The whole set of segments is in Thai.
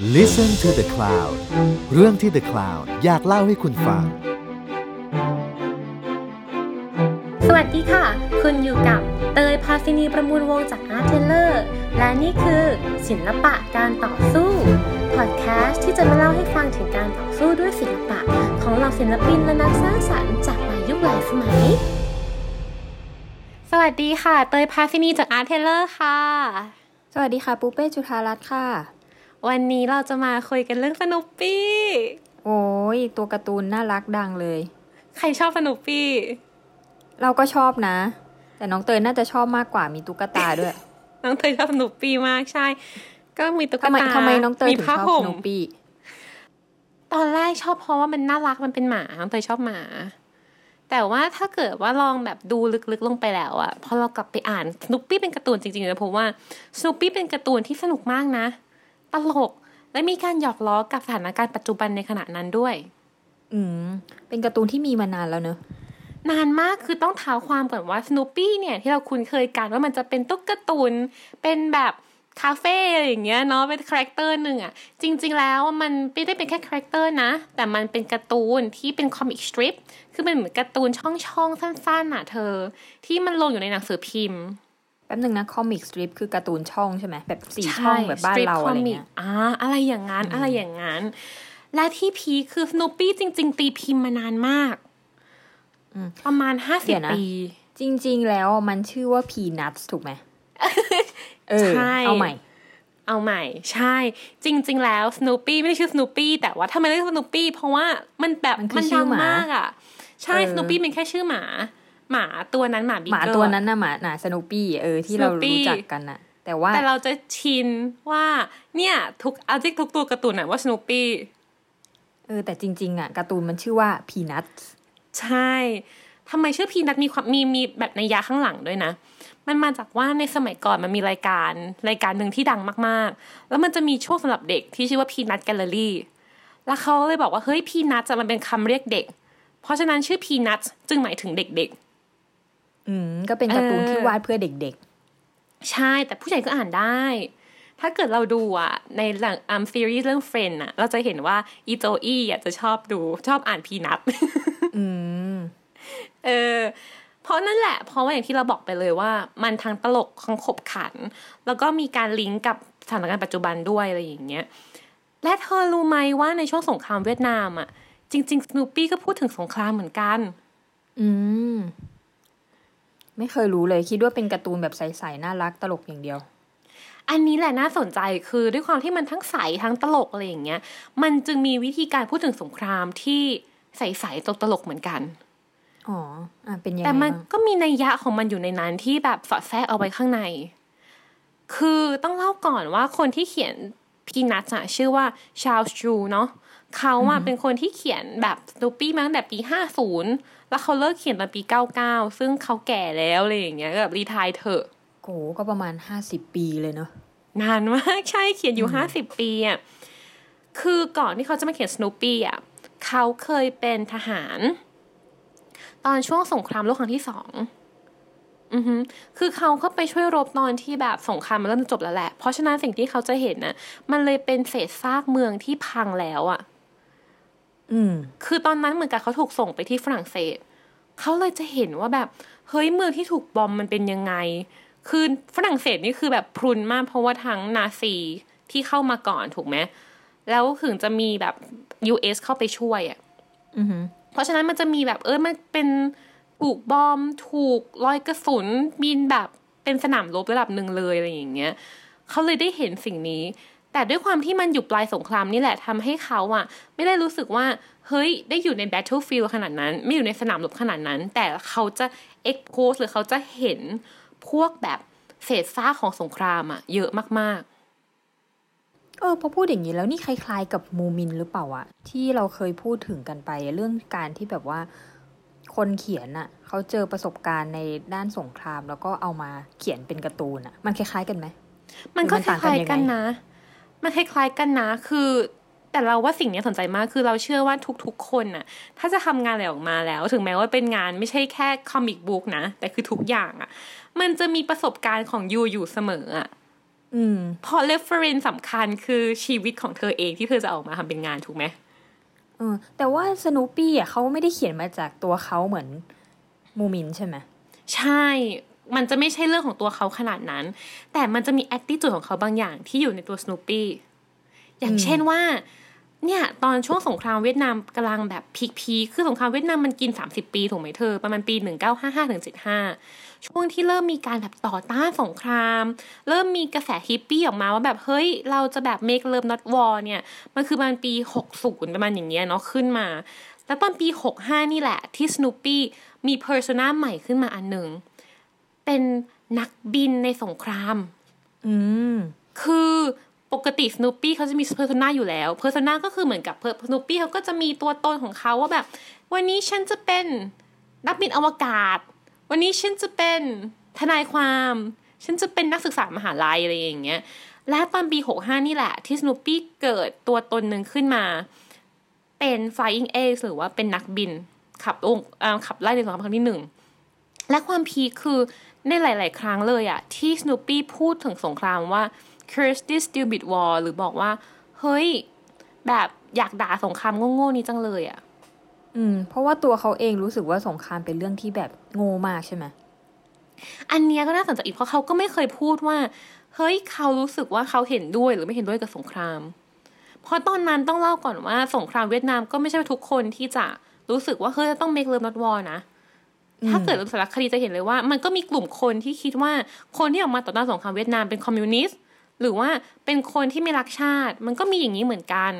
Listen to the Cloud เรื่องที่ The Cloud อยากเล่าให้คุณฟัง สวัสดีค่ะ คุณอยู่กับเตยพาซินีประมูลวงจาก Art Taylor และนี่คือศิลปะการต่อสู้พอดแคสต์ที่จะมาเล่าให้ฟังถึงการต่อสู้ด้วยศิลปะ ของเหล่าศิลปินและนักสร้างสรรค์จากหลายยุคหลายสมัย สวัสดีค่ะ เตยพาซินีจาก Art Taylor ค่ะ สวัสดีค่ะ ปูเป้จุธารัตน์ค่ะ วันนี้เราจะมาคุยกันเรื่องสนุปปี้ โอ้ยตัวการ์ตูนน่ารักดังเลย ใครชอบสนุปปี้ เราก็ชอบนะ แต่น้องเตยน่าจะชอบมากกว่ามีตุ๊กตาด้วย น้องเตยชอบสนุปปี้มากใช่ ก็มีตุ๊กทำไมตาทำไมน้องเตยมีถึงผ้าชอบห่สมโนปี้ ตอนแรกชอบเพราะว่ามันน่ารักมันเป็นหมาน้องเตยชอบหมา แต่ว่าถ้าเกิดว่าลองแบบดูลึกๆลงไปแล้วอะพอเรากลับไปอ่านสนุปปี้เป็นการ์ตูนจริงๆนะผมว่าสนุปปี้เป็นการ์ตูนที่สนุกมากนะ ตลก และมีการหยอกล้อกับสถานการณ์ปัจจุบันในขณะนั้นด้วย อืม เป็นการ์ตูนที่มีมานานแล้วเนอะนานมากคือต้องเท้าความก่อนว่าส n น o ปี้เนี่ย ที่เราคุ้นเคยกันว่ามันจะเป็นตุ๊กตาตุนเป็นแบบคาเฟ่อะไรอย่างเงี้ยเนาะเป็น character หนึ่งอะจริง ๆ แล้วมันไม่ได้เป็นแค่ character นะ แต่มันเป็นการ์ตูนที่เป็น comic stripคือมันเหมือนการ์ตูนช่องๆ สั้นๆอะเธอ ที่มันลงอยู่ในหนังสือพิมพ์ แป๊บหนึ่งนะคอมิกสตริปคือการ์ตูนช่องใช่ไหมแบบสี่ช่องแบบบ้านเราอะไรเงี้ยอ่าอะไรอย่างนั้นอะไรอย่างนั้น และที่พีคคือส n น o ปี้จริง ๆ ตีพิมพ์มานานมากประมาณห้าสิบเดี๋ยวนะปี จริง ๆ แล้วมันชื่อว่าพีนัทถูกไหมเออใช่เอาใหม่ เอาใหม่ ใช่ จริง ๆ แล้วส n น o ปี้ไม่ได้ชื่อส n น o ปี้แต่ว่าทำไมเรียกส n น o ปี้เพราะว่ามันแบบมันคือมันชื่ดัองหมามากอะ ใช่เออส n น o ปี้เป็นแค่ชื่อหมา หมาตัวนั้นหมาบิ๊กหมาตัวนั้นน่ะหมาหนาสโนปี้เออที่เรา Snoopy รู้จักกันน่ะแต่ว่าแต่เราจะชินว่า เนี่ย ทุกอาจิกทุกตัวการ์ตูนน่ะว่าส n น o ปี้เออแต่จริง ๆอะการ์ตูนมันชื่อว่าพีนัทใช่ทำไมชื่อพีนัทมีความมีมีแบบในยยะข้างหลังด้วยนะ มันมาจากว่าในสมัยก่อนมันมีรายการรายการหนึ่งที่ดังมากๆ แล้วมันจะมีช่วงสำหรับเด็กที่ชื่อว่าพีนัทแกลเลอรี่ แล้วเขาเลยบอกว่าเฮ้ยพีนัทจะมันเป็นคำเรียกเด็ก เพราะฉะนั้นชื่อพีนัทจึงหมายถึงเด็ก อืมก็เป็นการ์ตูนเออที่วาดเพื่อเด็กๆ ใช่แต่ผู้ใหญ่ก็อ่านได้ ถ้าเกิดเราดูอะ ในหลังอัมซีรีส์เรื่องเฟรนอะ เราจะเห็นว่าอีโจอี้อะจะชอบดูชอบอ่านพีนัทๆอืมเออเพราะนั่นแหละ เพราะว่าอย่างที่เราบอกไปเลยว่า มันทั้งตลกทั้งขบขัน แล้วก็มีการลิงก์กับสถานการณ์ปัจจุบันด้วยอะไรอย่างเงี้ย และเธอรู้ไหมว่าในช่วงสงครามเวียดนามอะ จริงๆสโนปี้ก็พูดถึงสงครามเหมือนกัน อืม ไม่เคยรู้เลยคิดว่าเป็นการ์ตูนแบบใสๆน่ารักตลกอย่างเดียว อันนี้แหละน่าสนใจคือด้วยความที่มันทั้งใสทั้งตลกอะไรอย่างเงี้ย มันจึงมีวิธีการพูดถึงสงครามที่ใสๆตลกๆเหมือนกันอ๋ออะเป็นยังไงแต่มันบ้างก็มีนัยยะของมันอยู่ในนั้นที่แบบสอดแทรกเอาไว้ข้างใน คือต้องเล่าก่อนว่าคนที่เขียนพีนัทอะชื่อว่าชาลส์จูเนาะเขาอะเป็นคนที่เขียนแบบสตูปี้มาตั้งแต่ปี50 แล้วเขาเลิกเขียนตอนปี 99 ซึ่งเขาแก่แล้วอะไรอย่างเงี้ยก็แบบรีทายเถอะโกก็ประมาณห้าสิบปีเลยเนอะนานมากใช่เขียนอยู่ห้าสิบปีอะคือก่อนที่เขาจะมาเขียนสโนปี้อะเขาเคยเป็นทหาร ตอนช่วงสงครามโลกครั้งที่สองอือฮึคือเขาเข้าไปช่วยรบตอนที่แบบสงครามมันเริ่มจบแล้วแหละ เพราะฉะนั้นสิ่งที่เขาจะเห็นน่ะ มันเลยเป็นเศษซากเมืองที่พังแล้วอะอืม คือตอนนั้นเหมือนกับเขาถูกส่งไปที่ฝรั่งเศส เขาเลยจะเห็นว่าแบบ เฮ้ยเมืองที่ถูกบอมมันเป็นยังไง คือฝรั่งเศสนี่คือแบบพรุนมากเพราะว่าทั้งนาซีที่เข้ามาก่อนถูกไหมแล้วถึงจะมีแบบ US เข้าไปช่วยอะอือหือเพราะฉะนั้นมันจะมีแบบเออมันเป็นถูกบอมถูกรอยกระสุนมีแบบเป็นสนามรบระดับหนึ่งเลยอะไรอย่างเงี้ยเขาเลยได้เห็นสิ่งนี้ แต่ด้วยความที่มันอยู่ปลายสงครามนี่แหละทำให้เขาอะไม่ได้รู้สึกว่า เฮ้ย ได้อยู่ใน battlefield ขนาดนั้น ไม่อยู่ในสนามรบขนาดนั้น แต่เขาจะ expose หรือเขาจะเห็นพวกแบบเศษซากของสงครามอะเยอะมากเออพอพูดอย่างนี้แล้วนี่คล้าย ๆ กับมูมินหรือเปล่าอะที่เราเคยพูดถึงกันไปเรื่องการที่แบบว่าคนเขียนอะเขาเจอประสบการณ์ในด้านสงคราม แล้วก็เอามาเขียนเป็นการ์ตูนอะมันคล้ายๆกันไหมๆมันก็มันคต่างกันล้ายยังไงๆกันนะ มันคล้ายๆกันนะ คือแต่เราว่าสิ่งนี้สนใจมากคือเราเชื่อว่าทุกๆ คนน่ะ ถ้าจะทำงานอะไรออกมาแล้ว ถึงแม้ว่าเป็นงานไม่ใช่แค่คอมิกบุ๊กนะ แต่คือทุกอย่างอะ่ะ มันจะมีประสบการณ์ของยูอยู่เสมออะ่ะอืมเพอ reference สำคัญคือชีวิตของเธอเองที่เธอจะออกมาทำเป็นงานถูกไหมเออแต่ว่าสโนปี้อะเขาไม่ได้เขียนมาจากตัวเขาเหมือนมูมินใช่ไหมใช่ มันจะไม่ใช่เรื่องของตัวเขาขนาดนั้น แต่มันจะมี attitude ของเขาบางอย่างที่อยู่ในตัว Snoopy อย่างเช่นว่าเนี่ยตอนช่วงสงครามเวียดนามกำลังแบบพีคพีคือสงครามเวียดนามมันกิน 30 ปีถูกไหมเธอ ประมาณปี 1955ถึง75 ช่วงที่เริ่มมีการแบบต่อต้านสงคราม เริ่มมีกระแสฮิปปี้ออกมาว่าแบบเฮ้ย เราจะแบบ make love not war เนี่ย มันคือประมาณปี 60 ประมาณอย่างเงี้ยเนาะขึ้นมา แล้วตอนปี 65 นี่แหละที่ Snoopy มี persona ใหม่ขึ้นมาอันหนึ่ง เป็นนักบินในสงคราม อืม คือปกติ Snoopy เขาจะมี persona อยู่แล้ว persona ก็คือเหมือนกับ Snoopy เขาก็จะมีตัวตนของเขาว่าแบบ วันนี้ฉันจะเป็นนักบินอวกาศ วันนี้ฉันจะเป็นทนายความ ฉันจะเป็นนักศึกษามหาลัยอะไรอย่างเงี้ย และตอนปี 65 นี่แหละ ที่ Snoopy เกิดตัวตนหนึ่งขึ้นมา เป็น flying ace หรือว่าเป็นนักบินขับองเอ่อขับไล่ในสงครามครั้งที่หนึ่งและความพีคคือในหลาย ๆ ครั้งเลยอะที่ Snoopy พูดถึงสงครามว่า curse this stupid war หรือบอกว่า เฮ้ย แบบอยากด่าสงครามโง่ๆนี้จังเลยอะอืม เพราะว่าตัวเขาเองรู้สึกว่าสงครามเป็นเรื่องที่แบบโง่มากใช่ไหมอันเนี้ยก็น่าสนใจอีกเพราะเขาก็ไม่เคยพูดว่า เฮ้ยเขารู้สึกว่าเขาเห็นด้วยหรือไม่เห็นด้วยกับสงคราม เพราะตอนนั้นต้องเล่าก่อนว่าสงครามเวียดนามก็ไม่ใช่ทุกคนที่จะรู้สึกว่าเฮ้ยจะต้อง make love not war นะ ถ้าเกิดดูสารคดีจะเห็นเลยว่า มันก็มีกลุ่มคนที่คิดว่าคนที่ออกมาต่อต้านสงครามเวียดนามเป็นคอมมิวนิสต์หรือว่าเป็นคนที่ไม่รักชาติ มันก็มีอย่างนี้เหมือนกัน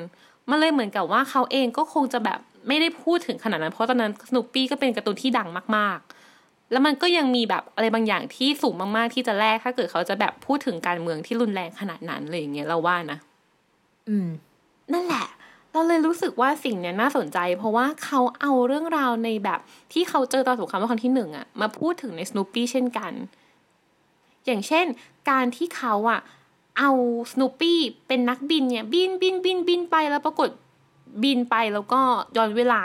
มันเลยเหมือนกับว่าเขาเองก็คงจะแบบไม่ได้พูดถึงขนาดนั้น เพราะตอนนั้นสนุปปี้ก็เป็นการ์ตูนที่ดังมาก ๆ แล้วมันก็ยังมีแบบอะไรบางอย่างที่สูงมากๆที่จะแลกถ้าเกิดเขาจะแบบพูดถึงการเมืองที่รุนแรงขนาดนั้นเลยอย่างเงี้ยเราว่านะ อืม นั่นแหละ เราเลยรู้สึกว่าสิ่งเนี้ยน่าสนใจ เพราะว่าเขาเอาเรื่องราวในแบบที่เขาเจอตอนสงครามโลกครั้งที่หนึ่งอะมาพูดถึงใน Snoopy เช่นกัน อย่างเช่น การที่เขาอะเอา Snoopy เป็นนักบินเนี่ยบินบินบินบินไปแล้วปรากฏบินไปแล้วก็ย้อนเวลา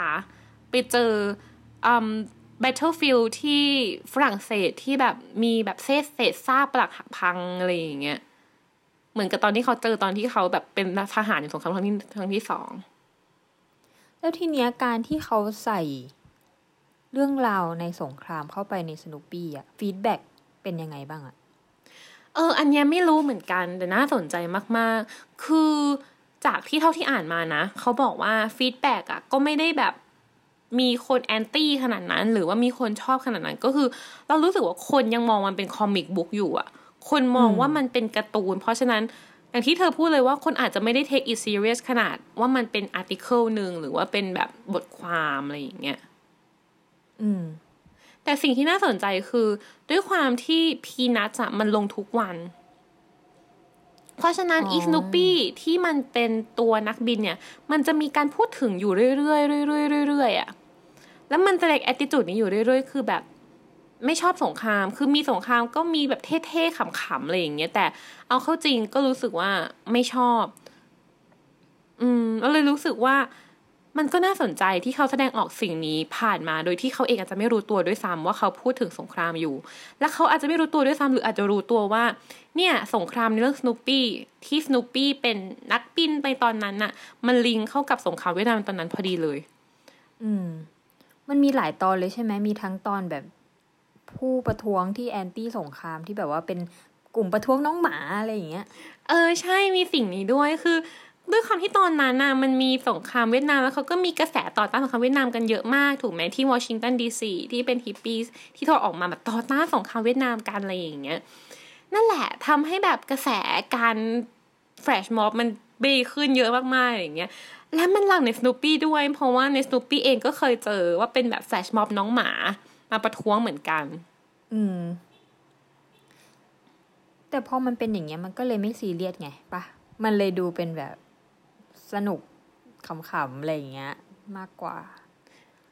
ไปเจออืม battlefield ที่ฝรั่งเศสที่แบบมีแบบเศษเศษซากปลักหักพังอะไรอย่างเงี้ย เหมือนกับตอนที่เขาเจอตอนที่เขาแบบเป็นทหารในสงครามครั้งที่ครั้งที่สองแล้วทีเนี้ยการที่เขาใส่เรื่องราวในสงครามเข้าไปในสนุปปี้อะ feedback เป็นยังไงบ้างอะเออ อันเนี้ยไม่รู้เหมือนกันแต่น่าสนใจมากๆ คือจากที่เท่าที่อ่านมานะ เขาบอกว่า feedback อะก็ไม่ได้แบบมีคน anti ขนาดนั้น หรือว่ามีคนชอบขนาดนั้นก็คือ เรารู้สึกว่าคนยังมองมันเป็น comic book อยู่อะ คนมองว่ามันเป็นการ์ตูน เพราะฉะนั้นอย่างที่เธอพูดเลยว่าคนอาจจะไม่ได้ take it serious ขนาดว่ามันเป็น article หนึ่งหรือว่าเป็นแบบบทความอะไรอย่างเงี้ย อืม แต่สิ่งที่น่าสนใจคือ ด้วยความที่ Peanuts อะมันลงทุกวัน เพราะฉะนั้นอ๋ออีสโนปี้ที่มันเป็นตัวนักบินเนี่ย มันจะมีการพูดถึงอยู่เรื่อยๆเรื่อยๆเรื่อยๆอะแล้วมันจะ reflect attitude นี้อยู่เรื่อยๆ คือแบบ ไม่ชอบสงคราม คือมีสงครามก็มีแบบเท่ๆขำๆอะไรอย่างเงี้ย แต่เอาเข้าจริงก็รู้สึกว่าไม่ชอบ อืมก็เลยรู้สึกว่ามันก็น่าสนใจที่เขาแสดงออกสิ่งนี้ผ่านมาโดยที่เขาเองอาจจะไม่รู้ตัวด้วยซ้ำว่าเขาพูดถึงสงครามอยู่ และเขาอาจจะไม่รู้ตัวด้วยซ้ำหรืออาจจะรู้ตัวว่า เนี่ยสงครามในเรื่องสโนปี้ที่สโนปี้เป็นนักบินไปตอนนั้นน่ะ มันลิงเข้ากับสงครามเวียดนามตอนนั้นพอดีเลย อืม มันมีหลายตอนเลยใช่ไหมมีทั้งตอนแบบ ผู้ประท้วงที่ anti สงครามที่แบบว่าเป็นกลุ่มประท้วงน้องหมาอะไรอย่างเงี้ย เออใช่มีสิ่งนี้ด้วยคือด้วยความที่ตอนนั้นน่ะมันมีสงครามเวียดนามแล้วเขาก็มีกระแสต่อต้านสงครามเวียดนามกันเยอะมากถูกไหมที่วอชิงตันดีซีที่เป็นฮิปปี้ที่เขาออกมาแบบต่อต้านสงครามเวียดนามกันอะไรอย่างเงี้ยนั่นแหละทำให้แบบกระแสการ flash mob มันเบขึ้นเยอะมากๆอะไรอย่างเงี้ยและมันหลังในสโนปี้ด้วย เพราะว่าในสโนปี้เองก็เคยเจอว่าเป็นแบบ flash mob น้องหมา มาประท้วงเหมือนกัน อืม แต่พอมันเป็นอย่างเงี้ยมันก็เลยไม่ซีเรียสไงปะมันเลยดูเป็นแบบสนุกขำๆอะไรอย่างเงี้ย มากกว่า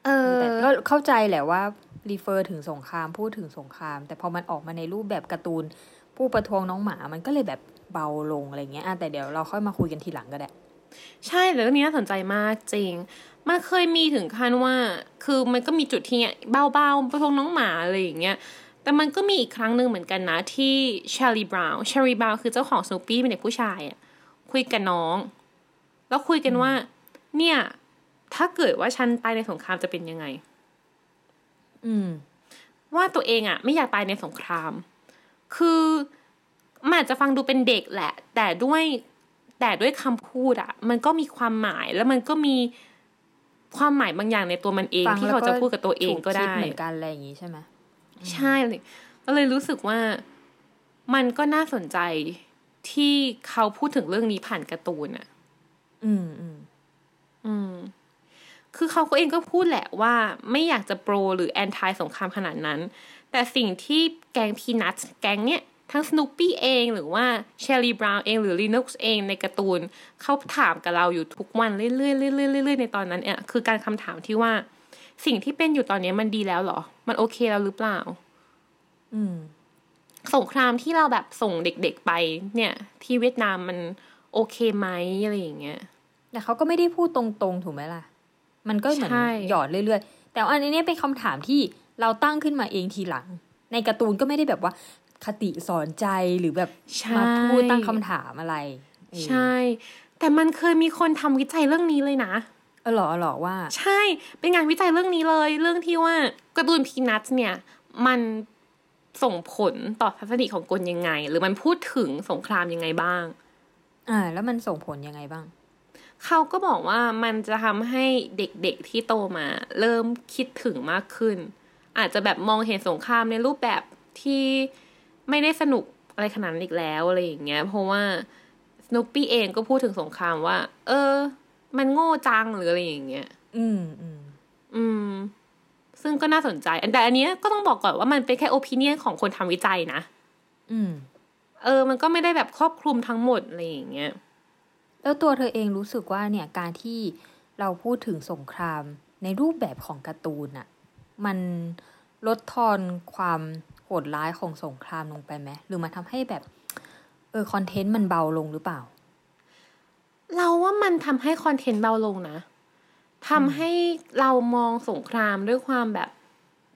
เออแต่ก็เข้าใจแหละว่ารีเฟอร์ถึงสงครามพูดถึงสงคราม แต่พอมันออกมาในรูปแบบการ์ตูน ผู้ประท้วงน้องหมามันก็เลยแบบเบาลงอะไรเงี้ยอะแต่เดี๋ยวเราค่อยมาคุยกันทีหลังก็ได้ ใช่แต่เรื่องนี้น่าสนใจมากจริง มันเคยมีถึงขั้นว่า คือมันก็มีจุดที่เงี้ยเบาๆประทงน้องหมาอะไรอย่างเงี้ย แต่มันก็มีอีกครั้งหนึ่งเหมือนกันนะ ที่ชาลีบราวน์ชาลีบราวน์คือเจ้าของสโนปี้เป็นเด็กผู้ชายอะคุยกับน้อง แล้วคุยกันว่า เนี่ย ถ้าเกิดว่าฉันตายในสงครามจะเป็นยังไง อืม ว่าตัวเองอะไม่อยากตายในสงคราม คือมันอาจจะฟังดูเป็นเด็กแหละ แต่ด้วยแต่ด้วยคำพูดอะมันก็มีความหมายแล้วมันก็มี ความหมายบางอย่างในตัวมันเองฟังที่แล้วเขาจะพูดกับตัวเองก็ถูคิได้เหมือนกันอะไรอย่างงี้ใช่ไหมใช่เลยก็เลยรู้สึกว่ามันก็น่าสนใจที่เขาพูดถึงเรื่องนี้ผ่านการ์ตูนอะอืมอืมอืมคือเขาก็เองก็พูดแหละว่าไม่อยากจะโปรหรือแอนตี้สงครามขนาดนั้น แต่สิ่งที่แกงพีนัทแกงเนี้ย ทั้งส n น o ปี้เองหรือว่าเชลลี่บราวน์เองหรือลีนุกเองในการ์ตูนเขาถามกับเราอยู่ทุกวันเรื่อยๆเรื่อยๆเรื่อยๆในตอนนั้นเนี่ยคือการคำถามที่ว่าสิ่งที่เป็นอยู่ตอนนี้มันดีแล้วเหรอ มันโอเคแล้วหรือเปล่า อืม สงครามที่เราแบบส่งเด็กๆไป เนี่ย ที่เวียดนามมันโอเคไหมอะไรอย่างเงี้ย แต่เขาก็ไม่ได้พูดตรงๆ ถูกไหมล่ะ มันก็เหมือนใช่หยอดเรื่อยๆ แต่ว่าอันนี้เป็นคำถามที่เราตั้งขึ้นมาเองทีหลัง ในการ์ตูนก็ไม่ได้แบบว่า คติสอนใจหรือแบบใช่มาพูดตั้งคำถามอะไรเออใช่ แต่มันเคยมีคนทำวิจัยเรื่องนี้เลยนะเออเหรอเหรอว่า ใช่เป็นงานวิจัยเรื่องนี้เลย เรื่องที่ว่าการ์ตูนพีนัทเนี่ย มันส่งผลต่อทัศนคติของคนยังไง หรือมันพูดถึงสงครามยังไงบ้าง อ่า แล้วมันส่งผลยังไงบ้าง เขาก็บอกว่ามันจะทำให้เด็กๆที่โตมา เริ่มคิดถึงมากขึ้น อาจจะแบบมองเห็นสงครามในรูปแบบที่ ไม่ได้สนุกอะไรขนาดนั้นอีกแล้วอะไรอย่างเงี้ย เพราะว่าสโนปี้เองก็พูดถึงสงครามว่า เออ มันโง่จังหรืออะไรอย่างเงี้ย อืมอืมอืม ซึ่งก็น่าสนใจแต่อันเนี้ยก็ต้องบอกก่อนว่ามันเป็นแค่โอปิเนียนของคนทำวิจัยนะ อืม เออ มันก็ไม่ได้แบบครอบคลุมทั้งหมดอะไรอย่างเงี้ย แล้วตัวเธอเองรู้สึกว่าเนี่ยการที่เราพูดถึงสงครามในรูปแบบของการ์ตูนอะมันลดทอนความโห ดร้ายของสงครามลงไปไหมหรือมันทำให้แบบเออคอนเทนต์มันเบาลงหรือเปล่า เราว่ามันทำให้คอนเทนต์เบาลงนะทำให้เรามองสงครามด้วยความแบบ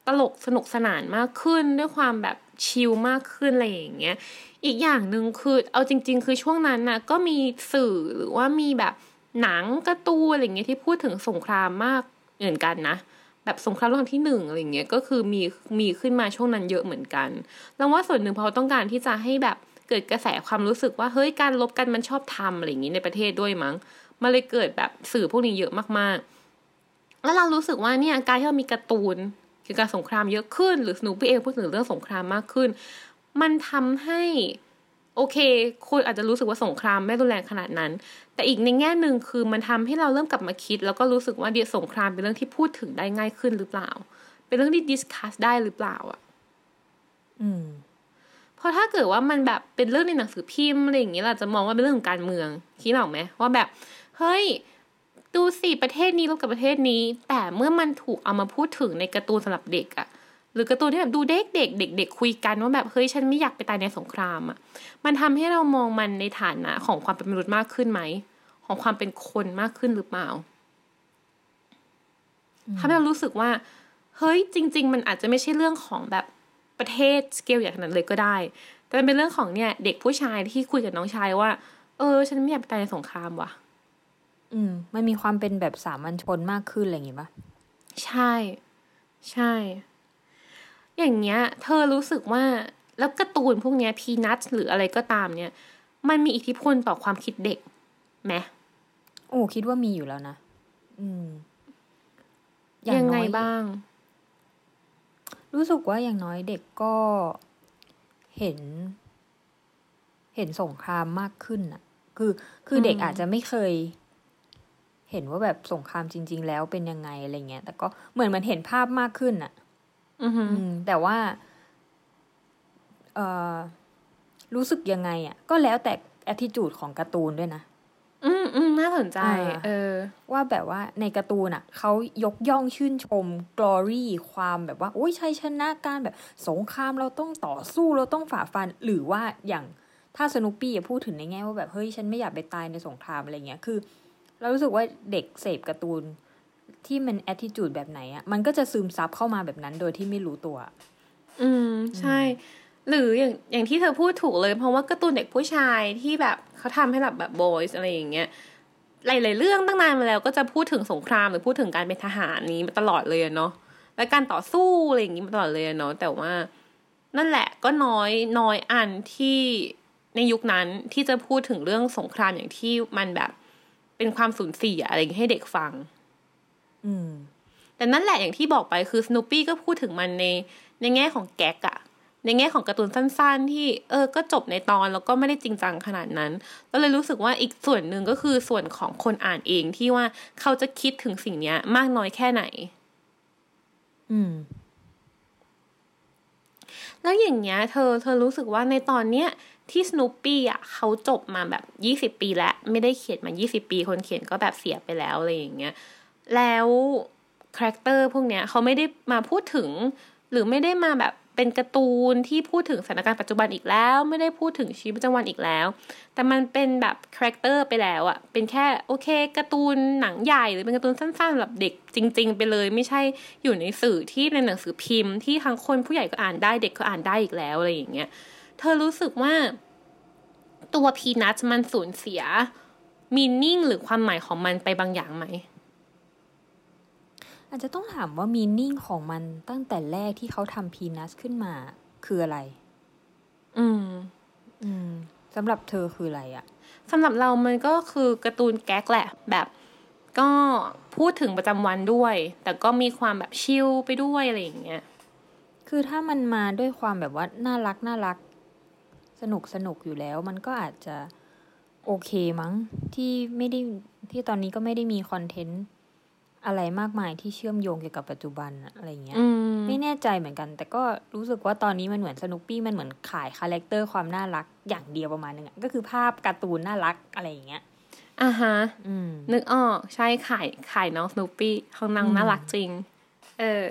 ตลกสนุกสนานมากขึ้นด้วยความแบบชิลมากขึ้นอะไรอย่างเงี้ย อีกอย่างหนึ่งคือเอาจริง ๆ คือช่วงนั้นนะก็มีสื่อหรือว่ามีแบบหนังการ์ตูนอะไรเงี้ยที่พูดถึงสงครามมากเหมือนกันนะ แบบสงครามโลกครั้งที่หนึ่งอะไรเงี้ยก็คือมีมีขึ้นมาช่วงนั้นเยอะเหมือนกันแล้วว่าส่วนหนึ่งเพราะเขาต้องการที่จะให้แบบเกิดกระแสความรู้สึกว่าเฮ้ยการลบกันมันชอบทำอะไรอย่างนี้ในประเทศด้วยมั้งมันเลยเกิดแบบสื่อพวกนี้เยอะมากๆ แล้วเรารู้สึกว่าเนี่ยการที่เรามีการ์ตูนเกี่ยวกับสงครามเยอะขึ้น หรือสนุปปี้เองพูดถึงเรื่องสงครามมากขึ้น มันทำให้ โอเคคนอาจจะรู้สึกว่าสงครามไม่รุนแรงขนาดนั้น แต่อีกในแง่หนึ่งคือมันทำให้เราเริ่มกลับมาคิด แล้วก็รู้สึกว่าเดียวสงครามเป็นเรื่องที่พูดถึงได้ง่ายขึ้นหรือเปล่า เป็นเรื่องที่ดิสคัสได้หรือเปล่าอะ อืมเพราะถ้าเกิดว่ามันแบบเป็นเรื่องในหนังสือพิมพ์อะไรอย่างเงี้ยเราจะมองว่าเป็นเรื่องของการเมืองคิดออกไหมว่าแบบ เฮ้ยดูสิประเทศนี้รบกับประเทศนี้ แต่เมื่อมันถูกเอามาพูดถึงในการ์ตูนสำหรับเด็กอะ หรือการ์ตูนที่แบบดูเด็กเด็กเด็กเด็กคุยกันว่าแบบเฮ้ยฉันไม่อยากไปตายในสงครามอะมันทำให้เรามองมันในฐานะของความเป็นมนุษย์มากขึ้นไหมของความเป็นคนมากขึ้นหรือเปล่าทำให้เรารู้สึกว่า เฮ้ยจริง ๆ มันอาจจะไม่ใช่เรื่องของแบบประเทศสเกลอย่างนั้นเลยก็ได้ แต่มันเป็นเรื่องของเนี่ย เด็กผู้ชายที่คุยกับน้องชายว่า เออ ฉันไม่อยากไปตายในสงครามว่ะ อืม มันมีความเป็นแบบสามัญชนมากขึ้นอะไรอย่างงี้ปะใช่ ใช่ อย่างเงี้ย เธอรู้สึกว่าแล้วการ์ตูนพวกเนี้ยพีนัทหรืออะไรก็ตามเนี่ย มันมีอิทธิพลต่อความคิดเด็กไหมโอ้คิดว่ามีอยู่แล้วนะ อืมอายังไงน้อบ้าง รู้สึกว่าอย่างน้อยเด็กก็เห็น เห็นสงครามมากขึ้นอะคือ คือเด็กอืมอาจจะไม่เคย เห็นว่าแบบสงครามจริง ๆ แล้วเป็นยังไงอะไรเงี้ย แต่ก็เหมือนมันเห็นภาพมากขึ้นอะอือหืออืม แต่ว่าเอ่อรู้สึกยังไงอะ ก็แล้วแต่ attitude ของการ์ตูนด้วยนะ อืมอืมน่าสนใจอ่าเออ ว่าแบบว่าในการ์ตูนอะเขายกย่องชื่นชม glory ความแบบว่า โอ้ยชัยชนะการแบบ สงครามเราต้องต่อสู้เราต้องฝ่าฟัน หรือว่าอย่างถ้าสนุปปี้พูดถึงในแง่ว่าแบบ เฮ้ย ฉันไม่อยากไปตายในสงครามอะไรเงี้ย คือ เรารู้สึกว่าเด็กเสพการ์ตูน ที่มัน attitude แบบไหนอะมันก็จะซึมซับเข้ามาแบบนั้นโดยที่ไม่รู้ตัว อืมใช่ หรืออย่างอย่างที่เธอพูดถูกเลย เพราะว่าการ์ตูนเด็กผู้ชายที่แบบเขาทำให้แบบแบบบอยส์อะไรอย่างเงี้ยหลายๆเรื่องตั้งนานมาแล้วก็จะพูดถึงสงครามหรือพูดถึงการเป็นทหารนี้มาตลอดเลยเนาะและการต่อสู้อะไรอย่างงี้มาตลอดเลยเนาะแต่ว่านั่นแหละก็น้อยน้อยอันที่ในยุคนั้นที่จะพูดถึงเรื่องสงครามอย่างที่มันแบบเป็นความสูญเสียอะไรให้เด็กฟัง อืม แต่นั่นแหละอย่างที่บอกไปคือสโนปี้ก็พูดถึงมันในในแง่ของแก๊กอะในแง่ของการ์ตูนสั้น ๆ ที่เออก็จบในตอนแล้วก็ไม่ได้จริงจังขนาดนั้น ก็เลยรู้สึกว่าอีกส่วนหนึ่งก็คือส่วนของคนอ่านเองที่ว่าเขาจะคิดถึงสิ่งเนี้ย มากน้อยแค่ไหน อืม แล้วอย่างเงี้ย เธอเธอรู้สึกว่าในตอนเนี้ยที่สโนปี้อะเขาจบมาแบบยี่สิบปีแล้ว ไม่ได้เขียนมายี่สิบปีคนเขียนก็แบบเสียไปแล้วอะไรอย่างเงี้ย แล้ว character พวกเนี้ยเขาไม่ได้มาพูดถึง หรือไม่ได้มาแบบเป็นการ์ตูนที่พูดถึงสถานการณ์ปัจจุบันอีกแล้ว ไม่ได้พูดถึงชีวิตประจำวันอีกแล้ว แต่มันเป็นแบบ character ไปแล้วอะเป็นแค่โอเคการ์ตูนหนังใหญ่หรือเป็นการ์ตูนสั้นๆสำหรับเด็กจริง ๆ ไปเลย ไม่ใช่อยู่ในสื่อที่ในหนังสือพิมพ์ที่ทั้งคนผู้ใหญ่ก็อ่านได้เด็กก็อ่านได้อีกแล้วอะไรอย่างเงี้ยเธอรู้สึกว่าตัวพีนัทมันสูญเสียมีนิ่งหรือความหมายของมันไปบางอย่างไหม อาจจะต้องถามว่ามีนิ่งของมันตั้งแต่แรกที่เขาทำพีนัสขึ้นมา คืออะไร อืม อืมสำหรับเธอคืออะไรอะสำหรับเรามันก็คือการ์ตูนแก๊กแหละ แบบก็พูดถึงประจำวันด้วย แต่ก็มีความแบบชิลไปด้วยอะไรอย่างเงี้ย คือถ้ามันมาด้วยความแบบว่าน่ารักน่ารัก สนุกสนุกอยู่แล้ว มันก็อาจจะโอเคมั้งที่ไม่ได้ที่ตอนนี้ก็ไม่ได้มีคอนเทนต์ อะไรมากมายที่เชื่อมโยงเกี่ยวกับปัจจุบันอะอะไรเงี้ยอืมไม่แน่ใจเหมือนกัน แต่ก็รู้สึกว่าตอนนี้มันเหมือนสนุปปี้มันเหมือนขาย character ความน่ารักอย่างเดียวประมาณนึงอะก็คือภาพการ์ตูนน่ารักอะไรอย่างเงี้ยอ่าฮะอืมนึกออกใช่ขายขายน้องสโนปี้ของนางอืมน่ารักจริง เออ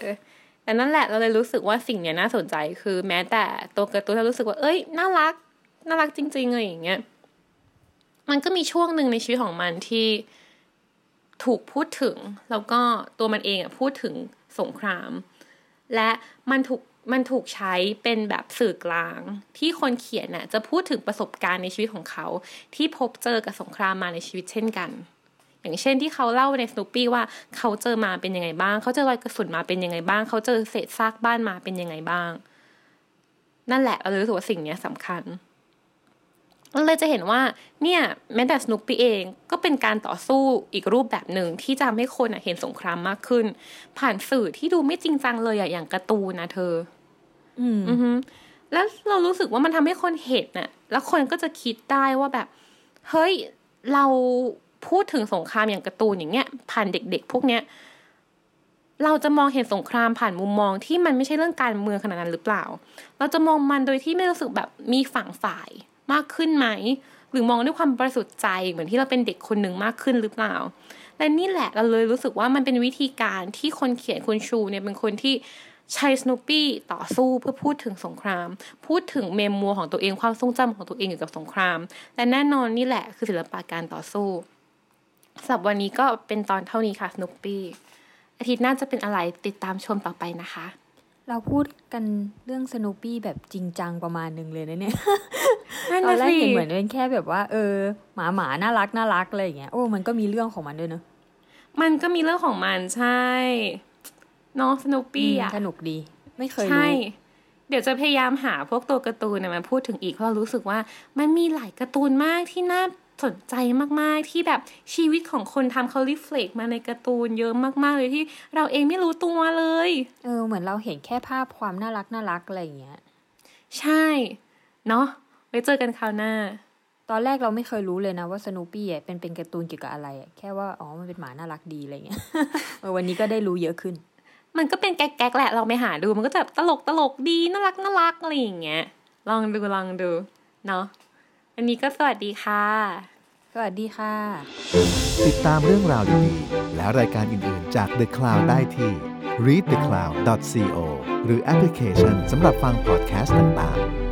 แต่นั่นแหละเราเลยรู้สึกว่าสิ่งเนี้ยน่าสนใจคือ แม้แต่ตัวการ์ตูนเรารู้สึกว่าเอ้ยน่ารักน่ารักจริงๆอะไรอย่างเงี้ยมันก็มีช่วงหนึ่งในชีวิตของมันที่ ถูกพูดถึง แล้วก็ตัวมันเองอะพูดถึงสงคราม และมันถูกมันถูกใช้เป็นแบบสื่อกลาง ที่คนเขียนน่ะจะพูดถึงประสบการณ์ในชีวิตของเขา ที่พบเจอกับสงครามมาในชีวิตเช่นกัน อย่างเช่นที่เขาเล่าในสโนปี้ว่าเขาเจอมาเป็นยังไงบ้าง เขาเจอรอยกระสุนมาเป็นยังไงบ้าง เขาเจอเศษซากบ้านมาเป็นยังไงบ้าง นั่นแหละเราเลยรู้สึกว่าสิ่งนี้สำคัญ เราเลยจะเห็นว่าเนี่ยแม้แต่สนุปปี้เองก็เป็นการต่อสู้อีกรูปแบบหนึ่งที่จะทำให้คนอะเห็นสงครามมากขึ้น ผ่านสื่อที่ดูไม่จริงจังเลยอะอย่างการ์ตูนนะเธอ อืมอือฮึแล้วเรารู้สึกว่ามันทำให้คนเห็นน่ะ แล้วคนก็จะคิดได้ว่าแบบ เฮ้ยเราพูดถึงสงครามอย่างการ์ตูนอย่างเงี้ย ผ่านเด็กๆ พวกเนี้ย เราจะมองเห็นสงครามผ่านมุมมองที่มันไม่ใช่เรื่องการเมืองขนาดนั้นหรือเปล่า เราจะมองมันโดยที่ไม่รู้สึกแบบมีฝั่งฝ่าย มากขึ้นไหม หรือมองด้วยความบริสุทธิ์ใจเหมือนที่เราเป็นเด็กคนหนึ่งมากขึ้นหรือเปล่าและนี่แหละเราเลยรู้สึกว่ามันเป็นวิธีการที่คนเขียนคุณชูเนี่ยเป็นคนที่ใช้สโนปี้ต่อสู้เพื่อพูดถึงสงคราม พูดถึงเมมมัวของตัวเองความทรงจำของตัวเองเกี่ยวกับสงคราม และแน่นอนนี่แหละคือศิลปะการต่อสู้สำหรับวันนี้ก็เป็นตอนเท่านี้ค่ะสโนปี้อาทิตย์หน้าจะเป็นอะไรติดตามชมต่อไปนะคะ เราพูดกันเรื่องสนุปปี้แบบจริงจังประมาณหนึ่งเลยนะเนี่ยนั่นตอนน่ะแรกสิเห็นเหมือนเป็นแค่แบบว่า เออ หมาหมาน่ารักน่ารักอะไรอย่างเงี้ยโอ้มันก็มีเรื่องของมันด้วยเนอะมันก็มีเรื่องของมันใช่เนาะสโนปี้อะสนุกดี ไม่เคยใช่รู้เดี๋ยวจะพยายามหาพวกตัวการ์ตูนเนี่ยมาพูดถึงอีกเพราะเรารู้สึกว่ามันมีหลายการ์ตูนมากที่น่า สนใจมากๆที่แบบชีวิตของคนทำเขารีเฟล็กมาในการ์ตูนเยอะมาก ๆ เลยที่เราเองไม่รู้ตัวเลย เออ เหมือนเราเห็นแค่ภาพความน่ารักน่ารักอะไรอย่างเงี้ย ใช่ เนาะไว้เจอกันคราวหน้า ตอนแรกเราไม่เคยรู้เลยนะว่าสนุปปี้อะเป็นเป็นการ์ตูนเกี่ยวกับอะไรอะแค่ว่าอ๋อมันเป็นหมาน่ารักดีอะไรเงี้ยเออวันนี้ก็ได้รู้เยอะขึ้น มันก็เป็นแก๊กๆแหละลองไปหาดูมันก็จะแบบตลกตลกๆดีน่ารักน่ารักอะไรอย่างเงี้ยลองดูลองดูเนาะ วันนี้ก็สวัสดีค่ะ สวัสดีค่ะ ติดตามเรื่องราวดีๆ และรายการอื่นๆจาก The Cloud ได้ที่ readthecloud.co หรือแอปพลิเคชันสำหรับฟังพอดแคสต์ต่างๆ